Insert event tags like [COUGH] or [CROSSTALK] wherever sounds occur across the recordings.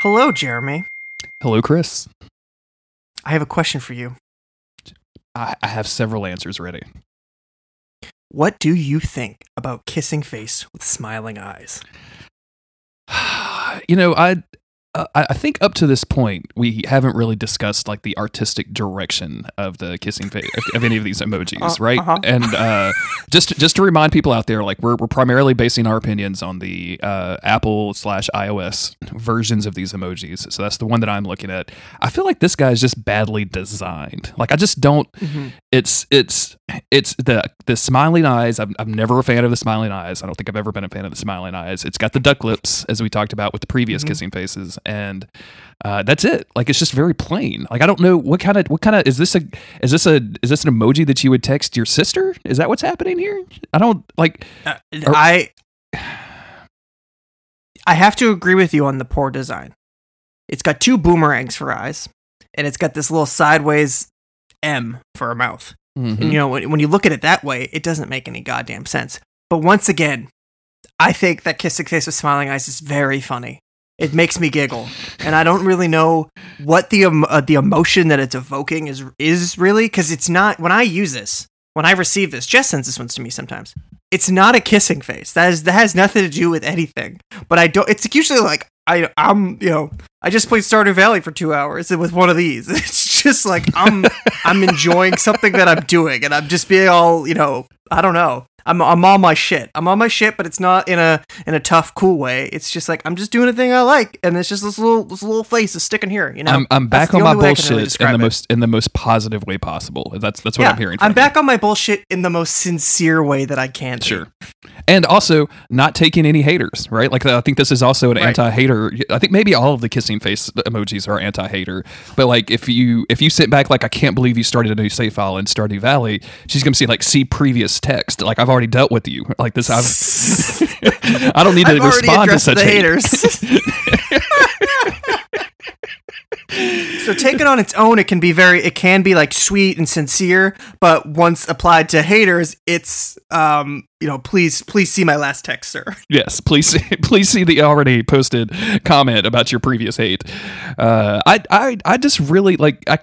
Hello, Jeremy. Hello, Chris. I have a question for you. I, I have several answers ready. What do you think about kissing face with smiling eyes? [SIGHS] you know, I uh, I think up to this point we haven't really discussed like the artistic direction of the kissing face of, any of these emojis, Uh, right? uh-huh. And uh, just just to remind people out there, like we're we're primarily basing our opinions on the uh, Apple slash iOS versions of these emojis. So that's the one that I'm looking at. I feel like this guy is just badly designed. Like I just don't. It's it's it's the the smiling eyes. I'm I'm never a fan of the smiling eyes. I don't think I've ever been a fan of the smiling eyes. It's got the duck lips, as we talked about with the previous Mhm. kissing faces, and uh, that's it. Like it's just very plain. Like I don't know what kind of what kind of is this a is this a is this an emoji that you would text your sister? Is that what's happening here? I don't like. Uh, Or- I I have to agree with you on the poor design. It's got two boomerangs for eyes, and it's got this little sideways M for a mouth. Mhm. And you know, when, when you look at it that way, it doesn't make any goddamn sense. But once again, I think that kissing face with smiling eyes is very funny. It makes me giggle, and I don't really know what the um, uh, the emotion that it's evoking is is really because it's not. When I use this, when I receive this, Jess sends this one to me sometimes. It's not a kissing face. That is that has nothing to do with anything. But I don't. It's usually like I I'm you know I just played Stardew Valley for two hours with one of these. [LAUGHS] It's just like I'm I'm enjoying something that I'm doing, and I'm just being all you know. I don't know. I'm I'm on my shit. I'm on my shit, but it's not in a in a tough, cool way. It's just like I'm just doing a thing I like, and it's just this little this little face is sticking here. You know, I'm, I'm back on my only way I can really bullshit in the it. most in the most positive way possible. That's that's what yeah, I'm hearing. From I'm you. back on my bullshit in the most sincere way that I can. be. Sure. And also not taking any haters, right? Like I think this is also an Right. anti-hater. I think maybe all of the kissing face emojis are anti-hater. But like if you if you sit back like I can't believe you started a new save file in Stardew Valley, she's gonna see like see previous text. Like I've already dealt with you. Like this I've [LAUGHS] I don't need to I've respond to such the hate. haters. so taken on its own, it can be very, it can be like sweet and sincere, but once applied to haters, it's, um, you know, please, please see my last text, sir. Yes, please see, [LAUGHS] please see the already posted comment about your previous hate. Uh, I I I just really like I.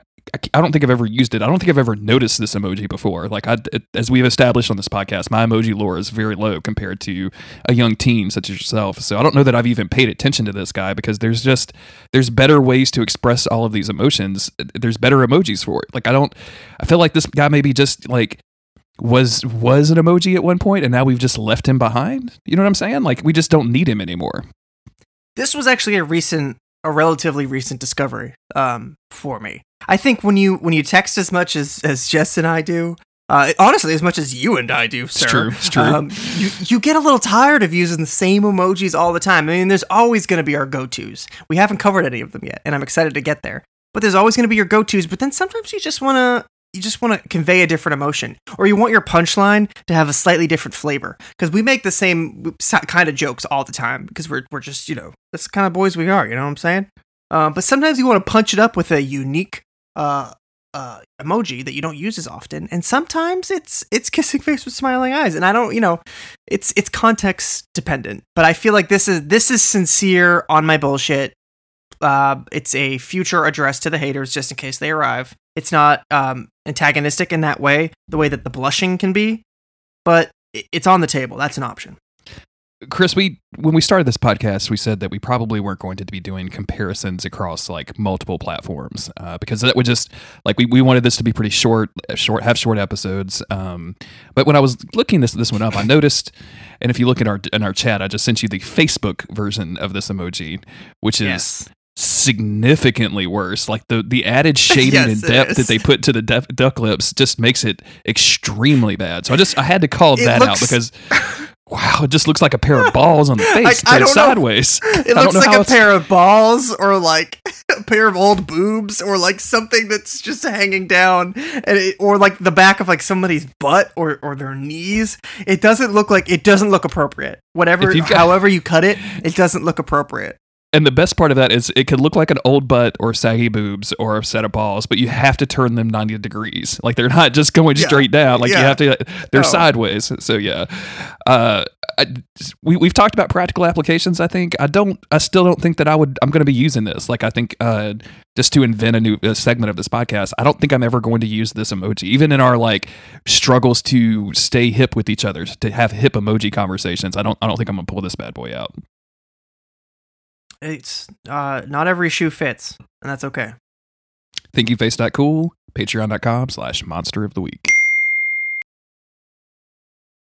I don't think I've ever used it. I don't think I've ever noticed this emoji before. Like, I, as we've established on this podcast, my emoji lore is very low compared to a young teen such as yourself. So I don't know that I've even paid attention to this guy because there's just there's better ways to express all of these emotions. There's better emojis for it. Like, I don't. I feel like this guy maybe just like was was an emoji at one point and now we've just left him behind you know what i'm saying like we just don't need him anymore This was actually a recent, a relatively recent discovery, um, for me. I think when you, when you text as much as, as Jess and I do, uh, honestly, as much as you and I do, sir. true, it's true. Um, you, you get a little tired of using the same emojis all the time. I mean, there's always going to be our go tos. We haven't covered any of them yet, and I'm excited to get there. But there's always going to be your go tos. But then sometimes you just want to. You just want to convey a different emotion, or you want your punchline to have a slightly different flavor. Because we make the same kind of jokes all the time, because we're we're just you know that's the kind of boys we are. You know what I'm saying? Uh, but sometimes you want to punch it up with a unique uh, uh, emoji that you don't use as often, and sometimes it's it's kissing [LAUGHS] face with smiling eyes. And I don't, you know, it's it's context dependent. But I feel like this is this is sincere on my bullshit. Uh, it's a future address to the haters, just in case they arrive. It's not um, antagonistic in that way, the way that the blushing can be, but it's on the table. That's an option. Chris we when we started this podcast we said that we probably weren't going to be doing comparisons across like multiple platforms uh, because that would just like we, we wanted this to be pretty short short have short episodes um, but when i was looking this this one up i noticed and if you look at our in our chat i just sent you the facebook version of this emoji which is Yes. significantly worse. Like the the added [LAUGHS] shading Yes, and depth that they put to the def- duck lips just makes it extremely bad. So I just I had to call It that out because [LAUGHS] Wow, it just looks like a pair of balls on the [LAUGHS] face, Like, I don't know. sideways. It [LAUGHS] I don't looks know like a it's- pair of balls or like [LAUGHS] a pair of old boobs or like something that's just hanging down and it, or like the back of like somebody's butt or or their knees. It doesn't look like it doesn't look appropriate. Whatever however you cut it, it doesn't look appropriate. And the best part of that is it could look like an old butt or saggy boobs or a set of balls, but you have to turn them 90 degrees. Like they're not just going Yeah. straight down. Like you have to, they're Oh. sideways. So yeah. Uh, I, we, we've talked about practical applications. I think I don't, I still don't think that I would, I'm going to be using this. Like I think, uh, just to invent a new uh segment of this podcast, I don't think I'm ever going to use this emoji, even in our like struggles to stay hip with each other, to have hip emoji conversations. I don't, I don't think I'm going to pull this bad boy out. It's uh not every shoe fits, and that's okay. Thank you, face.cool, patreon.com slash monster of the week.